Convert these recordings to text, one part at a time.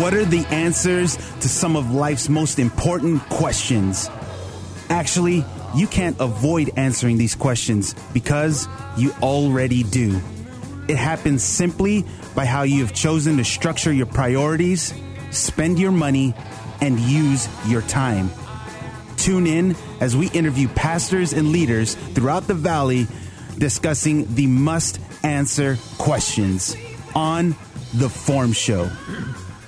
What are the answers to some of life's most important questions? Actually, you can't avoid answering these questions because you already do. It happens simply by how you have chosen to structure your priorities, spend your money, and use your time. Tune in as we interview pastors and leaders throughout the valley discussing the must answer questions on The Form Show.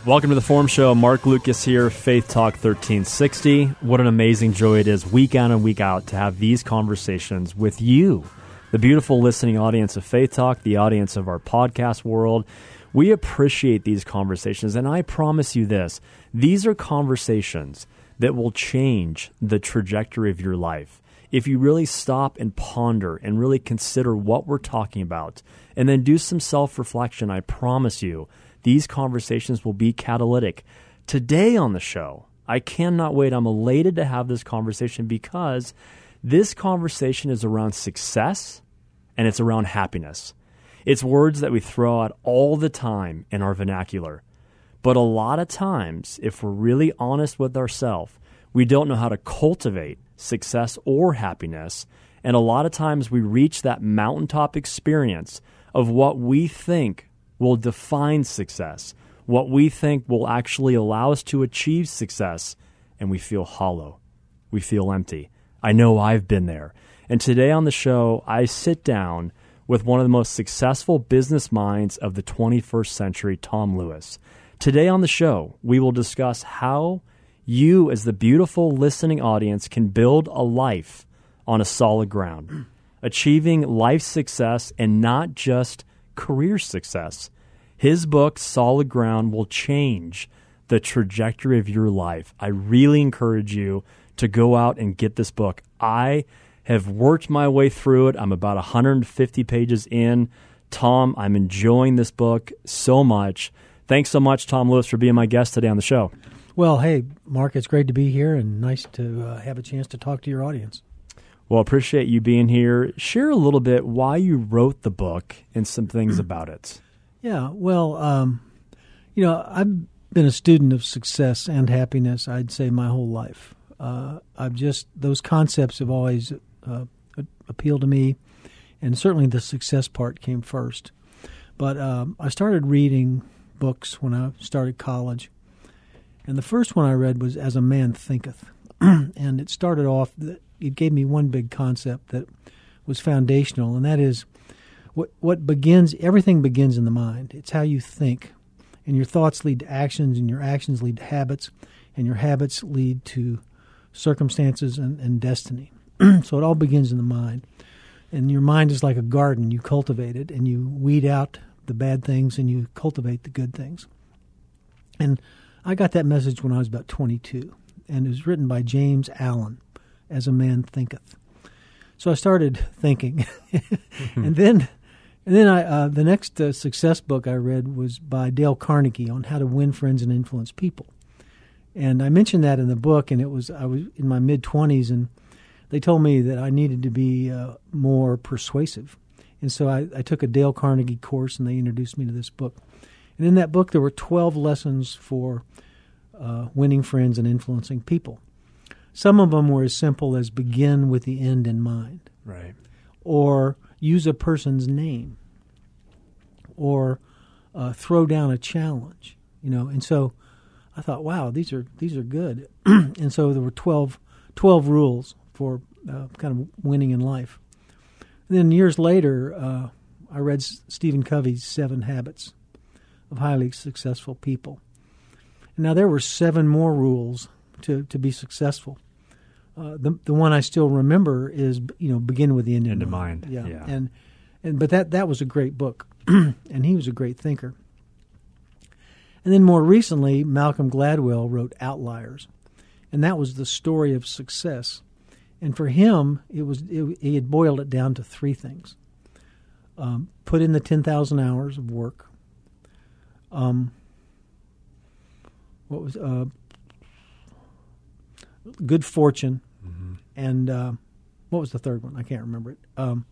Welcome to the Form Show. Mark Lucas here, Faith Talk 1360. What an amazing joy it is week in and week out to have these conversations with you, the beautiful listening audience of Faith Talk, the audience of our podcast world. We appreciate these conversations, and I promise you this these are conversations that will change the trajectory of your life. If you really stop and ponder and really consider what we're talking about, and then do some self reflection, I promise you, these conversations will be catalytic. Today on the show, I cannot wait. I'm elated to have this conversation because this conversation is around success and it's around happiness. It's words that we throw out all the time in our vernacular. But a lot of times, if we're really honest with ourselves, we don't know how to cultivate success or happiness. And a lot of times we reach that mountaintop experience of what we think will define success, what we think will actually allow us to achieve success, and we feel hollow. We feel empty. I know I've been there. And today on the show, I sit down with one of the most successful business minds of the 21st century, Tom Lewis. Today on the show, we will discuss how you, as the beautiful listening audience, can build a life on a solid ground, achieving life success and not just career success. His book, Solid Ground, will change the trajectory of your life. I really encourage you to go out and get this book. I have worked my way through it. I'm about 150 pages in. Tom, I'm enjoying this book so much. Thanks so much, Tom Lewis, for being my guest today on the show. Well, hey, Mark, it's great to be here and nice to uh, have a chance to talk to your audience. Well, appreciate you being here. Share a little bit why you wrote the book and some things about it. Yeah, well, um, you know, I've been a student of success and happiness, I'd say, my whole life. Uh, I've just, those concepts have always uh, appealed to me, and certainly the success part came first. But um, I started reading books when I started college, and the first one I read was As a Man Thinketh. and it started off, it gave me one big concept that was foundational, and that is what what begins everything begins in the mind. It's how you think, and your thoughts lead to actions, and your actions lead to habits, and your habits lead to circumstances and, and destiny. so it all begins in the mind, and your mind is like a garden. You cultivate it, and you weed out the bad things, and you cultivate the good things. And I got that message when I was about 22, and it was written by James Allen, as a man thinketh. So I started thinking, and then and then I, uh, the next uh, success book I read was by Dale Carnegie on how to win friends and influence people. And I mentioned that in the book, and it was I was in my mid twenties, and they told me that I needed to be uh, more persuasive. And so I, I, took a Dale Carnegie course, and they introduced me to this book. And in that book, there were twelve lessons for uh, winning friends and influencing people. Some of them were as simple as begin with the end in mind, right, or use a person's name or uh, throw down a challenge, you know. And so I thought, wow, these are these are good. and so there were 12, 12 rules for uh, kind of winning in life. And then years later, uh, I read Stephen Covey's Seven Habits of Highly Successful People. And now there were seven more rules to, to be successful. Uh, the the one I still remember is you know begin with the end, end in mind. mind. Yeah. yeah. and and but that that was a great book, and he was a great thinker. And then more recently, Malcolm Gladwell wrote Outliers, and that was the story of success. And for him, it was it, he had boiled it down to three things: um, put in the ten thousand hours of work. Um, what was uh, good fortune, mm-hmm. and uh, what was the third one? I can't remember it. Um,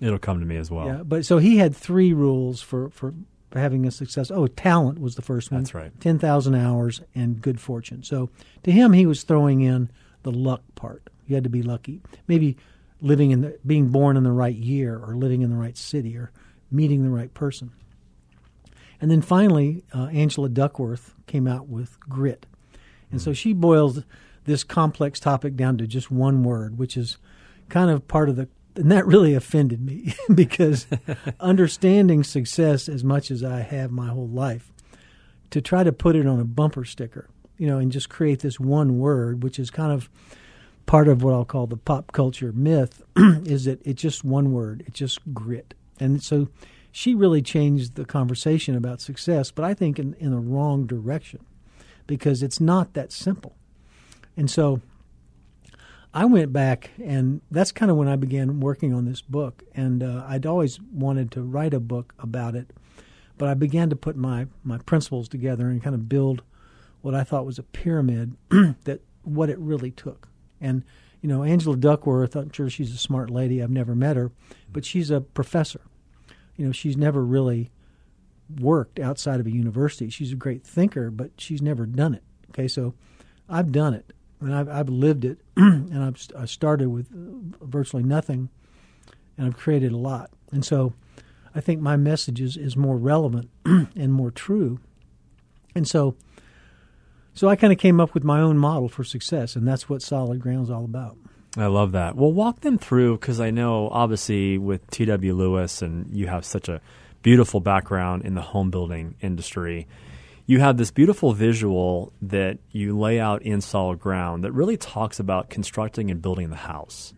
It'll come to me as well. Yeah, but so he had three rules for for having a success. Oh, talent was the first one. That's right. 10,000 hours and good fortune. So to him, he was throwing in the luck part. You had to be lucky. Maybe living in the, being born in the right year or living in the right city or meeting the right person. And then finally, uh, Angela Duckworth came out with grit. And so she boils this complex topic down to just one word, which is kind of part of the and that really offended me because understanding success as much as I have my whole life, to try to put it on a bumper sticker, you know, and just create this one word, which is kind of part of what I'll call the pop culture myth, is that it's just one word, it's just grit. And so she really changed the conversation about success, but I think in, in the wrong direction because it's not that simple. And so I went back, and that's kind of when I began working on this book. And uh, I'd always wanted to write a book about it, but I began to put my, my principles together and kind of build what I thought was a pyramid that what it really took. And you know, Angela Duckworth, I'm sure she's a smart lady. I've never met her, but she's a professor. You know, she's never really worked outside of a university. She's a great thinker, but she's never done it. Okay, so I've done it and I've, I've lived it, and I've I started with uh, virtually nothing, and I've created a lot. And so, I think my message is, is more relevant and more true. And so, so I kind of came up with my own model for success, and that's what Solid Ground is all about. I love that. Well, walk them through because I know obviously with T.W. Lewis, and you have such a beautiful background in the home building industry you have this beautiful visual that you lay out in solid ground that really talks about constructing and building the house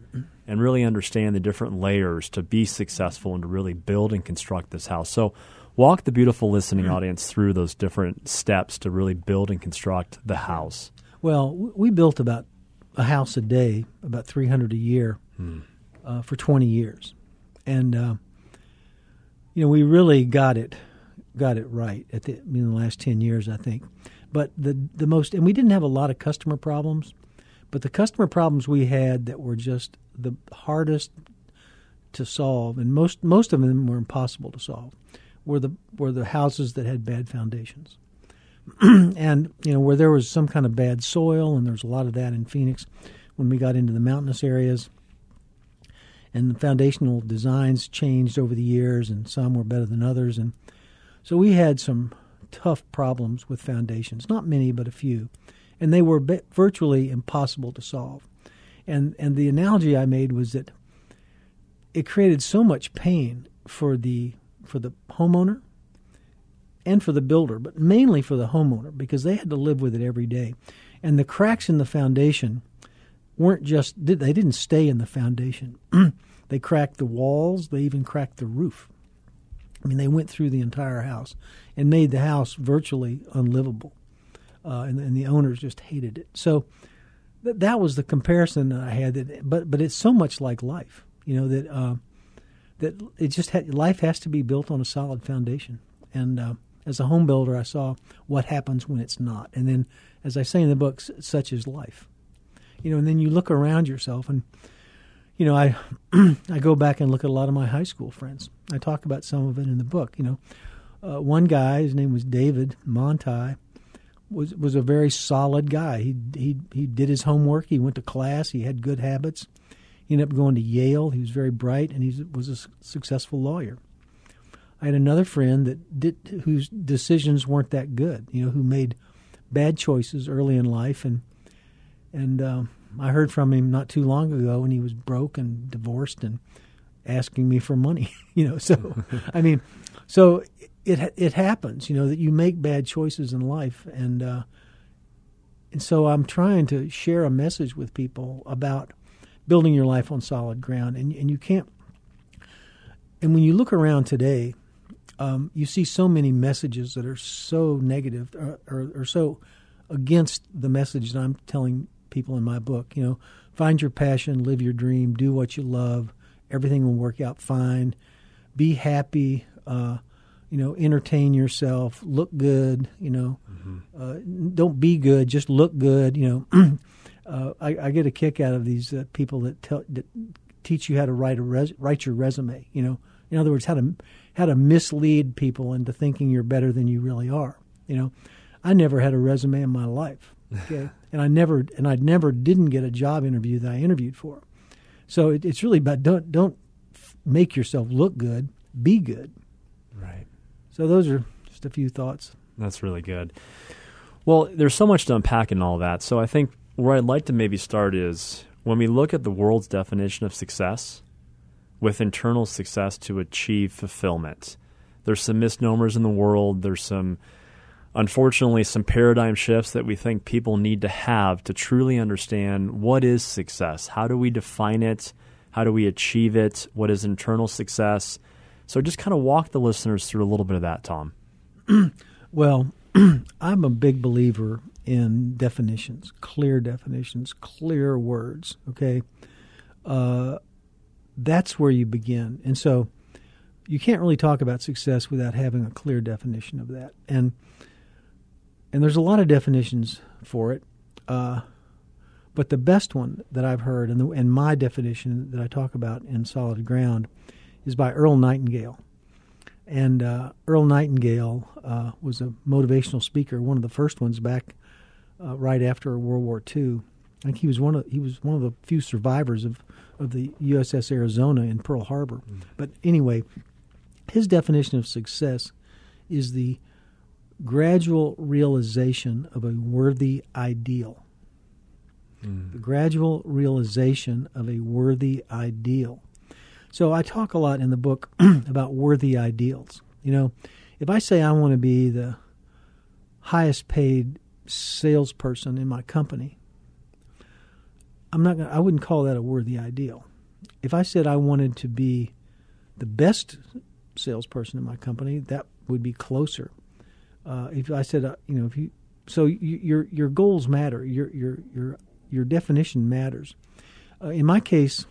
and really understand the different layers to be successful and to really build and construct this house. So, walk the beautiful listening audience through those different steps to really build and construct the house. Well, we built about a house a day, about 300 a year hmm. uh, for 20 years. And, uh, you know, we really got it got it right at the in the last ten years, I think. But the the most and we didn't have a lot of customer problems, but the customer problems we had that were just the hardest to solve, and most most of them were impossible to solve, were the were the houses that had bad foundations. and you know where there was some kind of bad soil, and there's a lot of that in Phoenix when we got into the mountainous areas. And the foundational designs changed over the years, and some were better than others. And so we had some tough problems with foundations, not many, but a few, and they were virtually impossible to solve. And and the analogy I made was that it created so much pain for the for the homeowner and for the builder, but mainly for the homeowner because they had to live with it every day. And the cracks in the foundation weren't just they didn't stay in the foundation. they cracked the walls, they even cracked the roof. I mean, they went through the entire house and made the house virtually unlivable, uh, and, and, the owners just hated it. So th- that was the comparison that I had. That, but but it's so much like life, you know that uh, that it just life has to be built on a solid foundation. And uh, as a home builder, I saw what happens when it's not. And then, as I say in the book, such is life. You know, and then you look around yourself and you know, I I go back and look at a lot of my high school friends. I talk about some of it in the book. You know, uh, one guy, his name was David Monti, was was a very solid guy. He he he did his homework. He went to class. He had good habits. He ended up going to Yale. He was very bright, and he was a successful lawyer. I had another friend that did whose decisions weren't that good. You know, who made bad choices early in life, and and uh, I heard from him not too long ago, and he was broke and divorced and asking me for money. you know, so I mean, so it it happens. You know that you make bad choices in life, and uh, and so I'm trying to share a message with people about building your life on solid ground, and and you can't. And when you look around today, um, you see so many messages that are so negative or, or, or so against the message that I'm telling people in my book. You know, find your passion, live your dream, do what you love. Everything will work out fine. Be happy. Uh, you know, entertain yourself. Look good. You know, mm-hmm. uh, don't be good. Just look good. You know, uh, I, I, get a kick out of these uh, people that tell that teach you how to write a res- write your resume. You know, in other words, how to how to mislead people into thinking you're better than you really are. You know, I never had a resume in my life. Okay, and I never and I never didn't get a job interview that I interviewed for. So it, it's really about don't don't make yourself look good, be good. Right. So those are just a few thoughts. That's really good. Well, there's so much to unpack in all that. So I think where I'd like to maybe start is when we look at the world's definition of success, with internal success to achieve fulfillment. There's some misnomers in the world. There's some, unfortunately, some paradigm shifts that we think people need to have to truly understand what is success. How do we define it? How do we achieve it? What is internal success? So just kind of walk the listeners through a little bit of that, Tom. well, I'm a big believer in definitions, clear definitions, clear words. Okay. Uh, that's where you begin. And so you can't really talk about success without having a clear definition of that. And and there's a lot of definitions for it. Uh, but the best one that I've heard, and, the, and my definition that I talk about in Solid Ground, is by Earl Nightingale. And uh, Earl Nightingale uh, was a motivational speaker, one of the first ones back uh, right after World War II. I think he was one of he was one of the few survivors of of the USS Arizona in Pearl Harbor. Mm. But anyway, his definition of success is the gradual realization of a worthy ideal. Mm. The gradual realization of a worthy ideal. So I talk a lot in the book about worthy ideals. You know, if I say I want to be the highest paid salesperson in my company, I'm not gonna, I wouldn't call that a worthy ideal. If I said I wanted to be the best salesperson in my company, that would be closer. Uh, if I said, uh, you know, if you, so you, your your goals matter. Your your your your definition matters. Uh, in my case,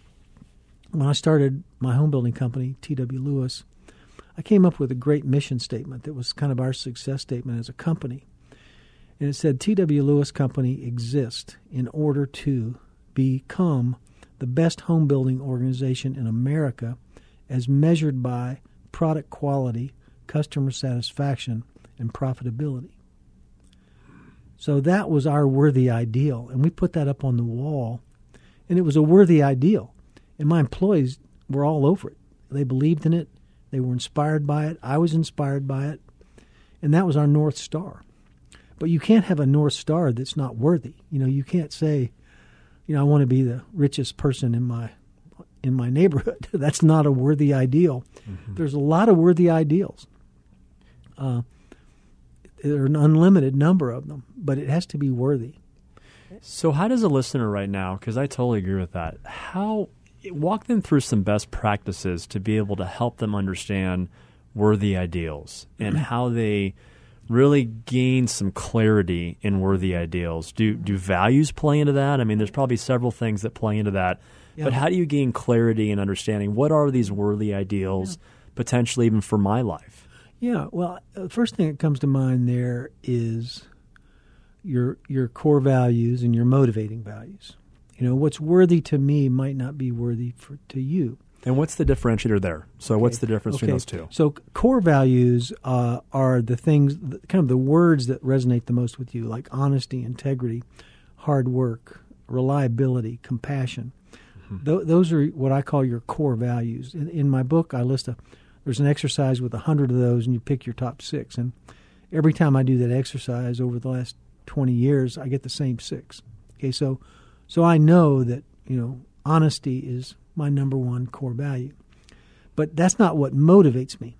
when I started my home building company, T.W. Lewis, I came up with a great mission statement that was kind of our success statement as a company. And it said T.W. Lewis Company exists in order to become the best home building organization in America as measured by product quality, customer satisfaction, and profitability. So that was our worthy ideal, and we put that up on the wall, and it was a worthy ideal. And my employees were all over it. They believed in it, they were inspired by it, I was inspired by it, and that was our North Star. But you can't have a North Star that's not worthy. You know, you can't say, you know, I want to be the richest person in my in my neighborhood. That's not a worthy ideal. Mm-hmm. There's a lot of worthy ideals. Uh, there are an unlimited number of them, but it has to be worthy. So, how does a listener right now? Because I totally agree with that. How walk them through some best practices to be able to help them understand worthy ideals and how they really gain some clarity in worthy ideals. Do do values play into that? I mean, there's probably several things that play into that. Yeah. But how do you gain clarity and understanding what are these worthy ideals yeah. potentially even for my life? Yeah, well, the first thing that comes to mind there is your your core values and your motivating values. You know, what's worthy to me might not be worthy for to you. And what's the differentiator there? So, okay. what's the difference okay. between those two? So, core values uh, are the things, kind of the words that resonate the most with you, like honesty, integrity, hard work, reliability, compassion. Mm-hmm. Th- those are what I call your core values. In, in my book, I list a there's an exercise with a hundred of those, and you pick your top six. And every time I do that exercise over the last 20 years, I get the same six. Okay, so so I know that you know honesty is my number one core value. But that's not what motivates me.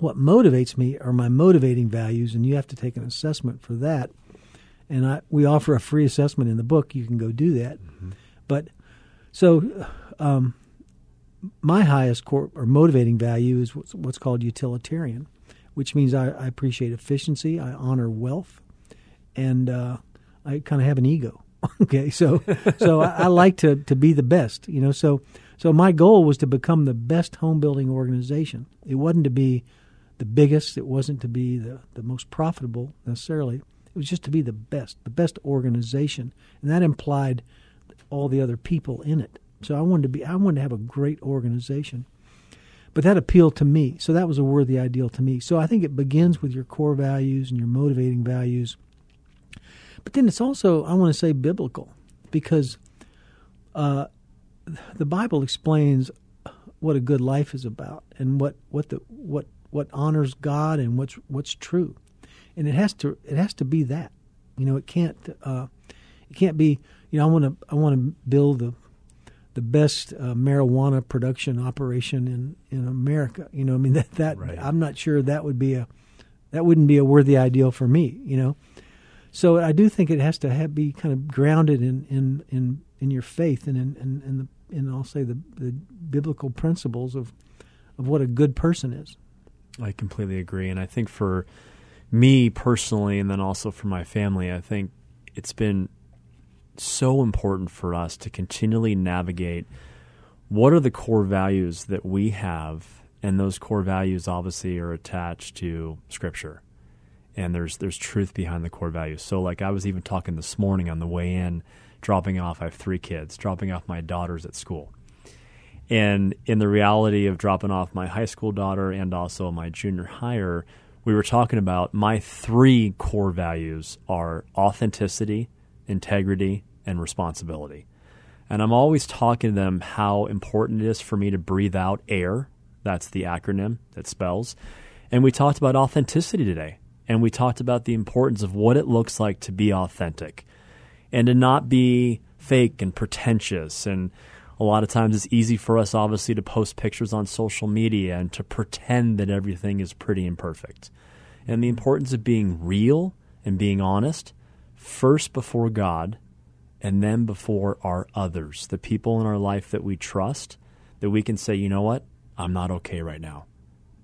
What motivates me are my motivating values, and you have to take an assessment for that. And I, we offer a free assessment in the book. You can go do that. Mm-hmm. But so, um, my highest core or motivating value is what's, what's called utilitarian, which means I, I, appreciate efficiency, I honor wealth, and uh, I kind of have an ego. okay, so so I, I, like to to be the best, you know. So so my goal was to become the best home building organization. It wasn't to be the biggest. It wasn't to be the the most profitable necessarily. It was just to be the best, the best organization, and that implied all the other people in it. So I wanted to be. I wanted to have a great organization. but that appealed to me. So that was a worthy ideal to me. So I think it begins with your core values and your motivating values. But then it's also, I want to say, biblical because uh, the Bible explains what a good life is about and what, what the what what honors God and what's what's true, and it has to it has to be that. You know, it can't uh, it can't be. You know, I want to I want to build the the best uh, marijuana production operation in, in America. You know, I mean that that right. I'm not sure that would be a that wouldn't be a worthy ideal for me. You know, so I do think it has to have, be kind of grounded in in in, in your faith and in in, in the in I'll say the, the biblical principles of of what a good person is. I completely agree, and I think for me personally, and then also for my family, I think it's been so important for us to continually navigate what are the core values that we have, and those core values obviously are attached to Scripture, and there's there's truth behind the core values. So, like I was even talking this morning on the way in, dropping off. I have three kids, dropping off my daughters at school. And in the reality of dropping off my high school daughter and also my junior higher, we were talking about my three core values are authenticity, integrity, and responsibility. And I'm always talking to them how important it is for me to breathe out air. That's the acronym that spells. And we talked about authenticity today. And we talked about the importance of what it looks like to be authentic and to not be fake and pretentious. And a lot of times it's easy for us, obviously, to post pictures on social media and to pretend that everything is pretty and perfect. And the importance of being real and being honest, first before God and then before our others, the people in our life that we trust, that we can say, you know what, I'm not okay right now.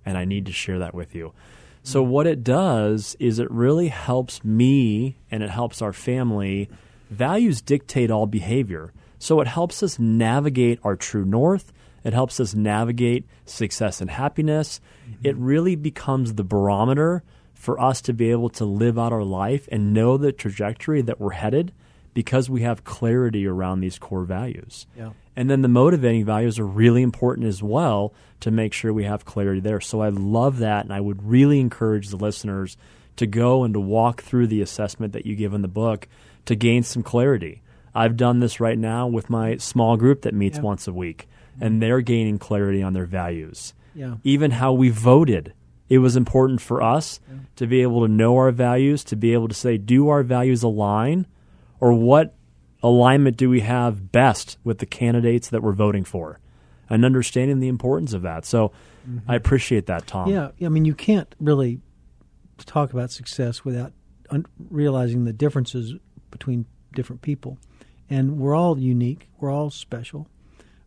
And I need to share that with you. So, what it does is it really helps me and it helps our family. Values dictate all behavior. So, it helps us navigate our true north. It helps us navigate success and happiness. Mm-hmm. It really becomes the barometer for us to be able to live out our life and know the trajectory that we're headed because we have clarity around these core values. Yeah. And then the motivating values are really important as well to make sure we have clarity there. So I love that, and I would really encourage the listeners to go and to walk through the assessment that you give in the book to gain some clarity. I've done this right now with my small group that meets yeah. once a week, and they're gaining clarity on their values. Yeah. Even how we voted. It was important for us yeah. to be able to know our values, to be able to say, do our values align or what alignment do we have best with the candidates that we're voting for and understanding the importance of that. So mm-hmm. I appreciate that, Tom. Yeah, I mean, you can't really talk about success without un- realizing the differences between different people. And we're all unique, we're all special.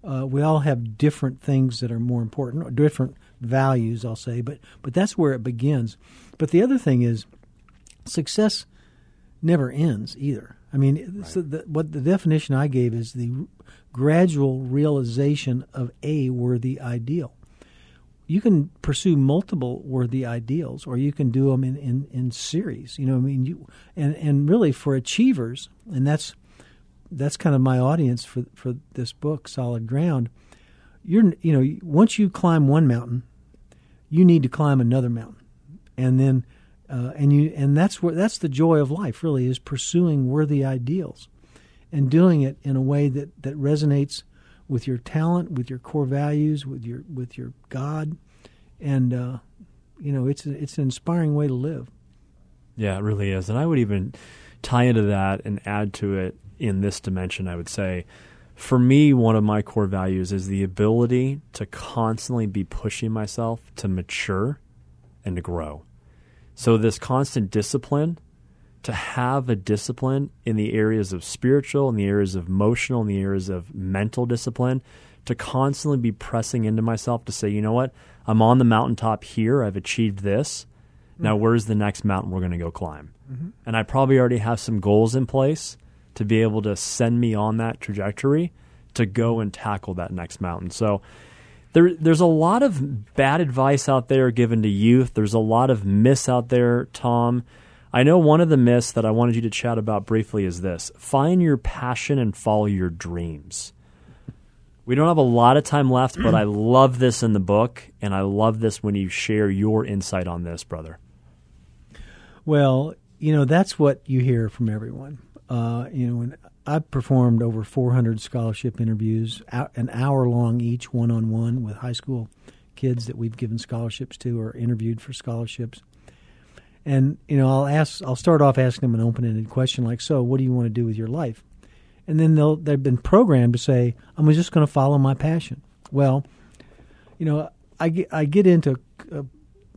Uh, we all have different things that are more important, or different values, I'll say, but, but that's where it begins. But the other thing is, success never ends either. I mean, right. so the, what the definition I gave is the gradual realization of a worthy ideal. You can pursue multiple worthy ideals, or you can do them in, in, in series. You know, I mean, you and and really for achievers, and that's that's kind of my audience for for this book, Solid Ground. You're you know once you climb one mountain, you need to climb another mountain, and then uh, and you and that's where that's the joy of life really is pursuing worthy ideals and doing it in a way that, that resonates with your talent with your core values with your with your god. And uh, you know it's it's an inspiring way to live. Yeah it really is. And i would even tie into that and add to it in this dimension i would say for me one of my core values is the ability to constantly be pushing myself to mature and to grow so, this constant discipline, to have a discipline in the areas of spiritual, in the areas of emotional, in the areas of mental discipline, to constantly be pressing into myself to say, you know what, I'm on the mountaintop here, I've achieved this. Now, mm-hmm. where's the next mountain we're going to go climb? Mm-hmm. And I probably already have some goals in place to be able to send me on that trajectory to go and tackle that next mountain. So, there, there's a lot of bad advice out there given to youth. There's a lot of myths out there, Tom. I know one of the myths that I wanted you to chat about briefly is this find your passion and follow your dreams. We don't have a lot of time left, but I love this in the book, and I love this when you share your insight on this, brother. Well, you know, that's what you hear from everyone. Uh, you know, when I've performed over 400 scholarship interviews, an hour long each, one on one with high school kids that we've given scholarships to or interviewed for scholarships. And you know, I'll ask, I'll start off asking them an open-ended question like, "So, what do you want to do with your life?" And then they'll they've been programmed to say, "I'm just going to follow my passion." Well, you know, I get I get into a,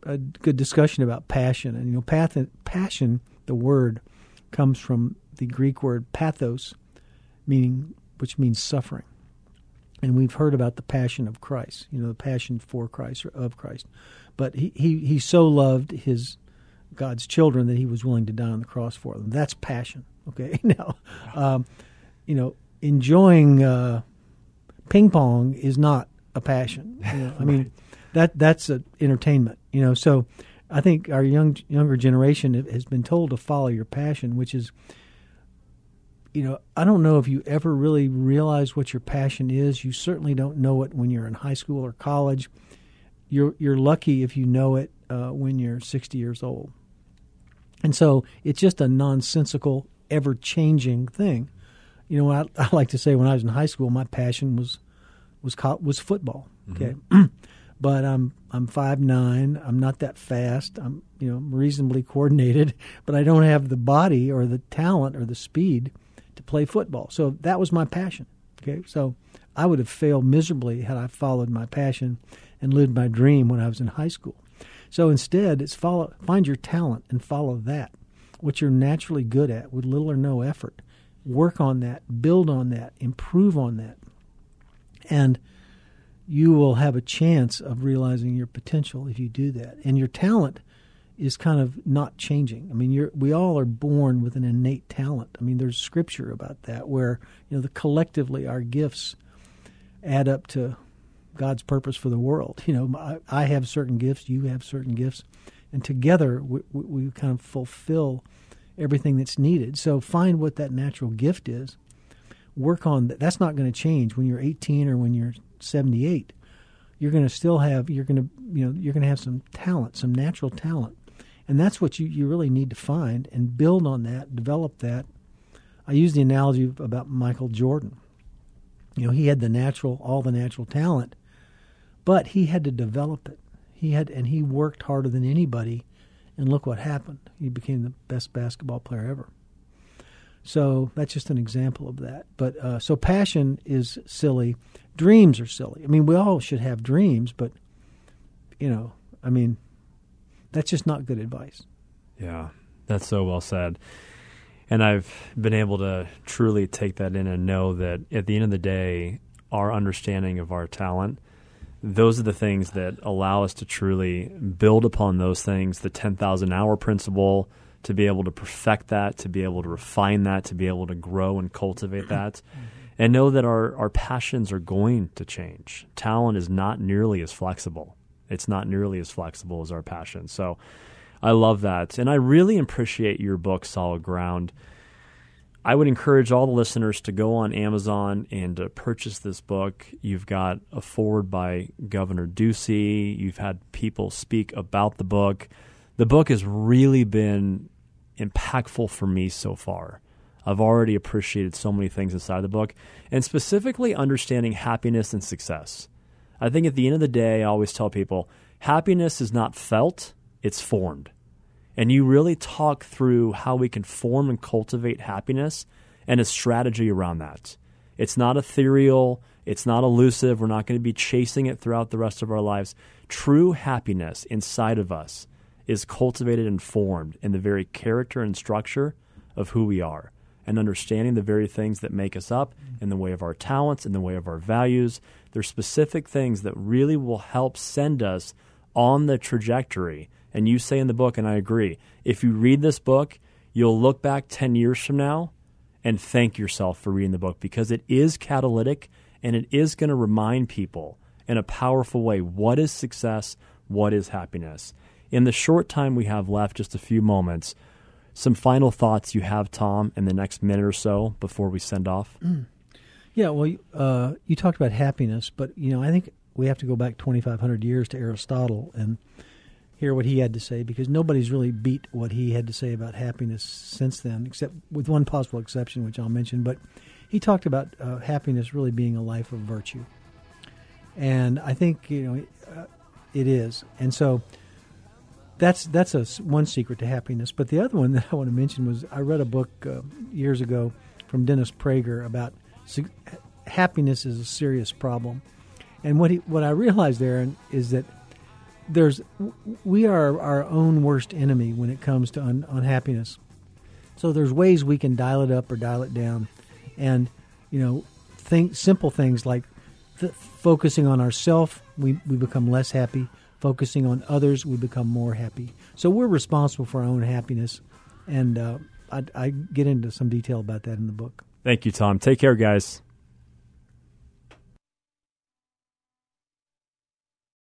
a good discussion about passion, and you know, path, passion, the word comes from the Greek word pathos, meaning which means suffering. And we've heard about the passion of Christ, you know, the passion for Christ or of Christ. But he, he, he so loved his God's children that he was willing to die on the cross for them. That's passion. Okay. now, um, you know, enjoying uh, ping pong is not a passion. You know? I mean, that that's an entertainment. You know, so I think our young younger generation has been told to follow your passion, which is you know, I don't know if you ever really realize what your passion is. You certainly don't know it when you're in high school or college. You're you're lucky if you know it uh, when you're 60 years old. And so it's just a nonsensical, ever changing thing. You know, I, I, like to say when I was in high school, my passion was was was football. Mm-hmm. Okay, mm-hmm. but I'm I'm five nine. I'm not that fast. I'm you know reasonably coordinated, but I don't have the body or the talent or the speed play football. So that was my passion. Okay, so I would have failed miserably had I followed my passion and lived my dream when I was in high school. So instead, it's follow find your talent and follow that. What you're naturally good at with little or no effort. Work on that, build on that, improve on that. And you will have a chance of realizing your potential if you do that. And your talent is kind of not changing. I mean, we all are born with an innate talent. I mean, there's scripture about that where you know the collectively our gifts add up to God's purpose for the world. You know, I, I have certain gifts, you have certain gifts, and together we, we kind of fulfill everything that's needed. So find what that natural gift is. Work on that. That's not going to change when you're 18 or when you're 78. You're going to still have you're going to you know you're going to have some talent, some natural talent and that's what you, you really need to find and build on that, develop that. I use the analogy about Michael Jordan. You know, he had the natural, all the natural talent, but he had to develop it. He had, and he worked harder than anybody. And look what happened. He became the best basketball player ever. So that's just an example of that. But uh, so passion is silly. Dreams are silly. I mean, we all should have dreams, but you know, I mean, that's just not good advice. Yeah, that's so well said. And I've been able to truly take that in and know that at the end of the day, our understanding of our talent, those are the things that allow us to truly build upon those things, the 10,000 hour principle, to be able to perfect that, to be able to refine that, to be able to grow and cultivate that. Mm-hmm. And know that our, our passions are going to change. Talent is not nearly as flexible. It's not nearly as flexible as our passion. So I love that. And I really appreciate your book, Solid Ground. I would encourage all the listeners to go on Amazon and to purchase this book. You've got a forward by Governor Ducey. You've had people speak about the book. The book has really been impactful for me so far. I've already appreciated so many things inside the book, and specifically understanding happiness and success. I think at the end of the day, I always tell people happiness is not felt, it's formed. And you really talk through how we can form and cultivate happiness and a strategy around that. It's not ethereal, it's not elusive. We're not going to be chasing it throughout the rest of our lives. True happiness inside of us is cultivated and formed in the very character and structure of who we are and understanding the very things that make us up mm-hmm. in the way of our talents, in the way of our values. There's specific things that really will help send us on the trajectory. And you say in the book, and I agree, if you read this book, you'll look back 10 years from now and thank yourself for reading the book because it is catalytic and it is going to remind people in a powerful way what is success, what is happiness. In the short time we have left, just a few moments, some final thoughts you have, Tom, in the next minute or so before we send off? Mm. Yeah, well, uh, you talked about happiness, but you know, I think we have to go back 2,500 years to Aristotle and hear what he had to say because nobody's really beat what he had to say about happiness since then, except with one possible exception, which I'll mention. But he talked about uh, happiness really being a life of virtue, and I think you know uh, it is, and so that's that's a one secret to happiness. But the other one that I want to mention was I read a book uh, years ago from Dennis Prager about happiness is a serious problem. And what he, what I realized there is that there's we are our own worst enemy when it comes to un, unhappiness. So there's ways we can dial it up or dial it down, and you know, think simple things like focusing on ourself, we we become less happy. Focusing on others, we become more happy. So we're responsible for our own happiness, and uh, I, I get into some detail about that in the book. Thank you, Tom. Take care, guys.